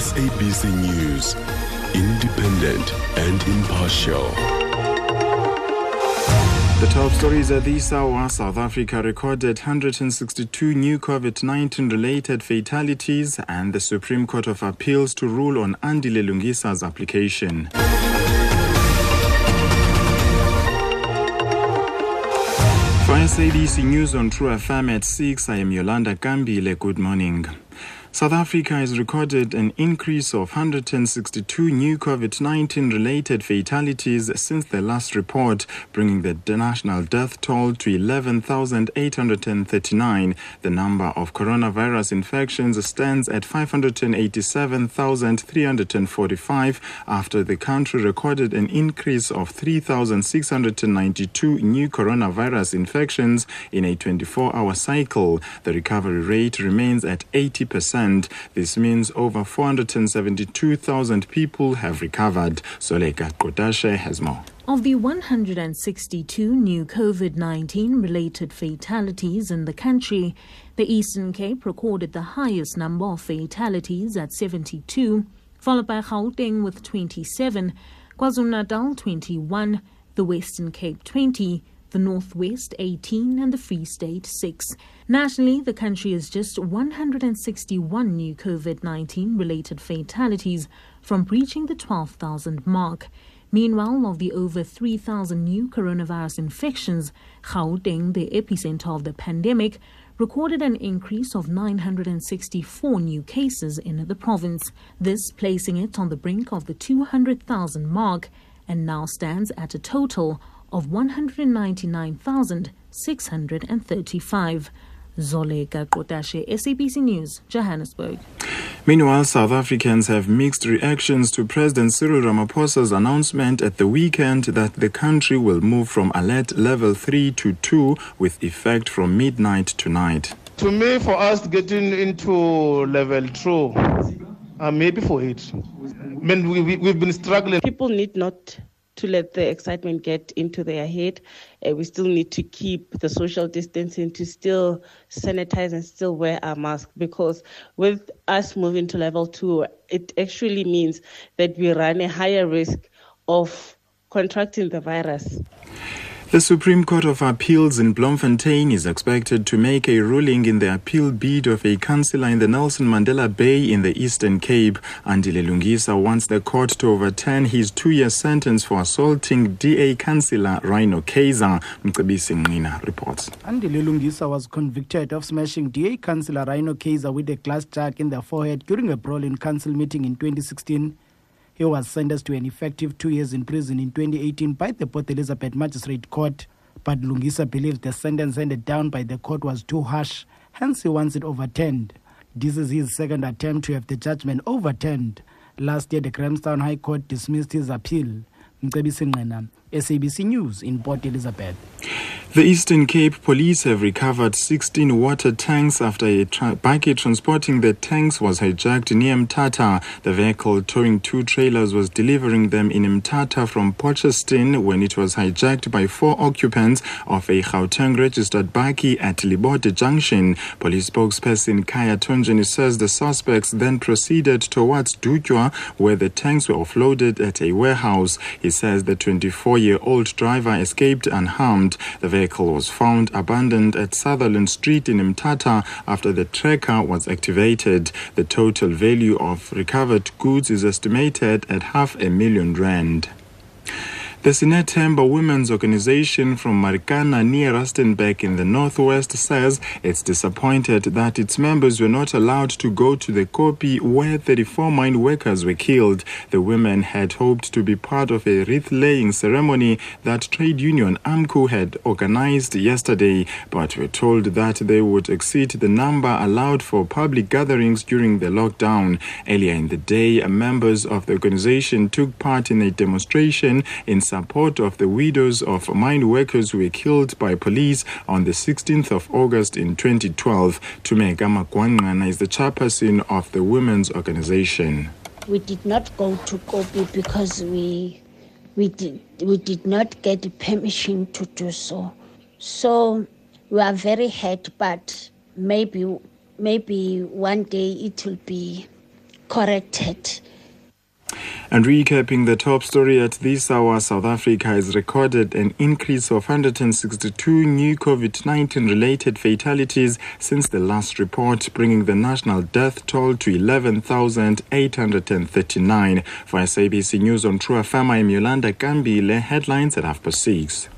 SABC News, independent and impartial. The top stories at this hour South Africa recorded 162 new COVID 19 related fatalities, and the Supreme Court of Appeals to rule on Andile Lungisa's application. For SABC News on True FM at 6, I am Yolanda Gambile. Good morning. South Africa has recorded an increase of 162 new COVID 19 related fatalities since the last report, bringing the national death toll to 11,839. The number of coronavirus infections stands at 587,345 after the country recorded an increase of 3,692 new coronavirus infections in a 24 hour cycle. The recovery rate remains at 80%. This means over 472,000 people have recovered. Zoleka Qodashe has more. Of the 162 new COVID 19 related fatalities in the country, the Eastern Cape recorded the highest number of fatalities at 72, followed by Gauteng with 27, KwaZulu Natal 21, the Western Cape 20, the Northwest 18, and the Free State 6. Nationally, the country has just 161 new COVID 19 related fatalities from breaching the 12,000 mark. Meanwhile, of the over 3,000 new coronavirus infections, Gauteng, the epicenter of the pandemic, recorded an increase of 964 new cases in the province, this placing it on the brink of the 200,000 mark and now stands at a total of 199,635. Zoleka Qodashe, SABC News, Johannesburg. Meanwhile, South Africans have mixed reactions to President Cyril Ramaphosa's announcement at the weekend that the country will move from alert level 3 to 2 with effect from midnight tonight. To me, for us getting into level 2, uh, I'm happy for it. I mean, we, we, we've been struggling. People need not to let the excitement get into their head. Uh, we still need to keep the social distancing, to still sanitize and still wear our mask because with us moving to level two, it actually means that we run a higher risk of contracting the virus. The Supreme Court of Appeals in Bloemfontein is expected to make a ruling in the appeal bid of a councillor in the Nelson Mandela Bay in the Eastern Cape. Andile Lungisa wants the court to overturn his two-year sentence for assaulting DA councillor Rano Kayser. Mcebisi Ngina reports. Andile Lungisa was convicted of smashing DA councillor Rano Kayser with a glass jug in the forehead during a brawl in council meeting in 2016. He was sentenced to an effective two years in prison in 2018 by the Port Elizabeth Magistrate Court. But Lungisa believes the sentence handed down by the court was too harsh, hence he wants it overturned. This is his second attempt to have the judgment overturned. Last year, the Grahamstown High Court dismissed his appeal. Mcebisi Ngqena, SABC News in Port Elizabeth. The Eastern Cape Police have recovered 16 water tanks after a tra- bucket transporting the tanks was hijacked near Mthatha. The vehicle towing two trailers was delivering them in Mthatha from Port St Johns when it was hijacked by four occupants of a Gauteng registered bakkie at Libode Junction. Police spokesperson Khaya Tonjeni says the suspects then proceeded towards Dutywa where the tanks were offloaded at a warehouse. He says the 24 year old driver escaped unharmed. The vehicle was found abandoned at Sutherland Street in Mthatha after the tracker was activated. The total value of recovered goods is estimated at half a million rand. The Sinetemba Women's Organization from Marikana near Rustenburg in the northwest says it's disappointed that its members were not allowed to go to the Koppie where 34 mine workers were killed. The women had hoped to be part of a wreath laying ceremony that trade union AMCU had organized yesterday, but were told that they would exceed the number allowed for public gatherings during the lockdown. Earlier in the day, members of the organization took part in a demonstration in support of the widows of mine workers who were killed by police on the 16th of August in 2012. Thumeka Magwangana is the chairperson of the women's organization. We did not go to Koppie because we we did we did not get permission to do so. So we are very hurt, but maybe maybe one day it will be corrected. And recapping the top story at this hour, South Africa has recorded an increase of 162 new COVID 19 related fatalities since the last report, bringing the national death toll to 11,839. For SABC News on True FM, I'm Yolanda Gambile. Headlines at half past six.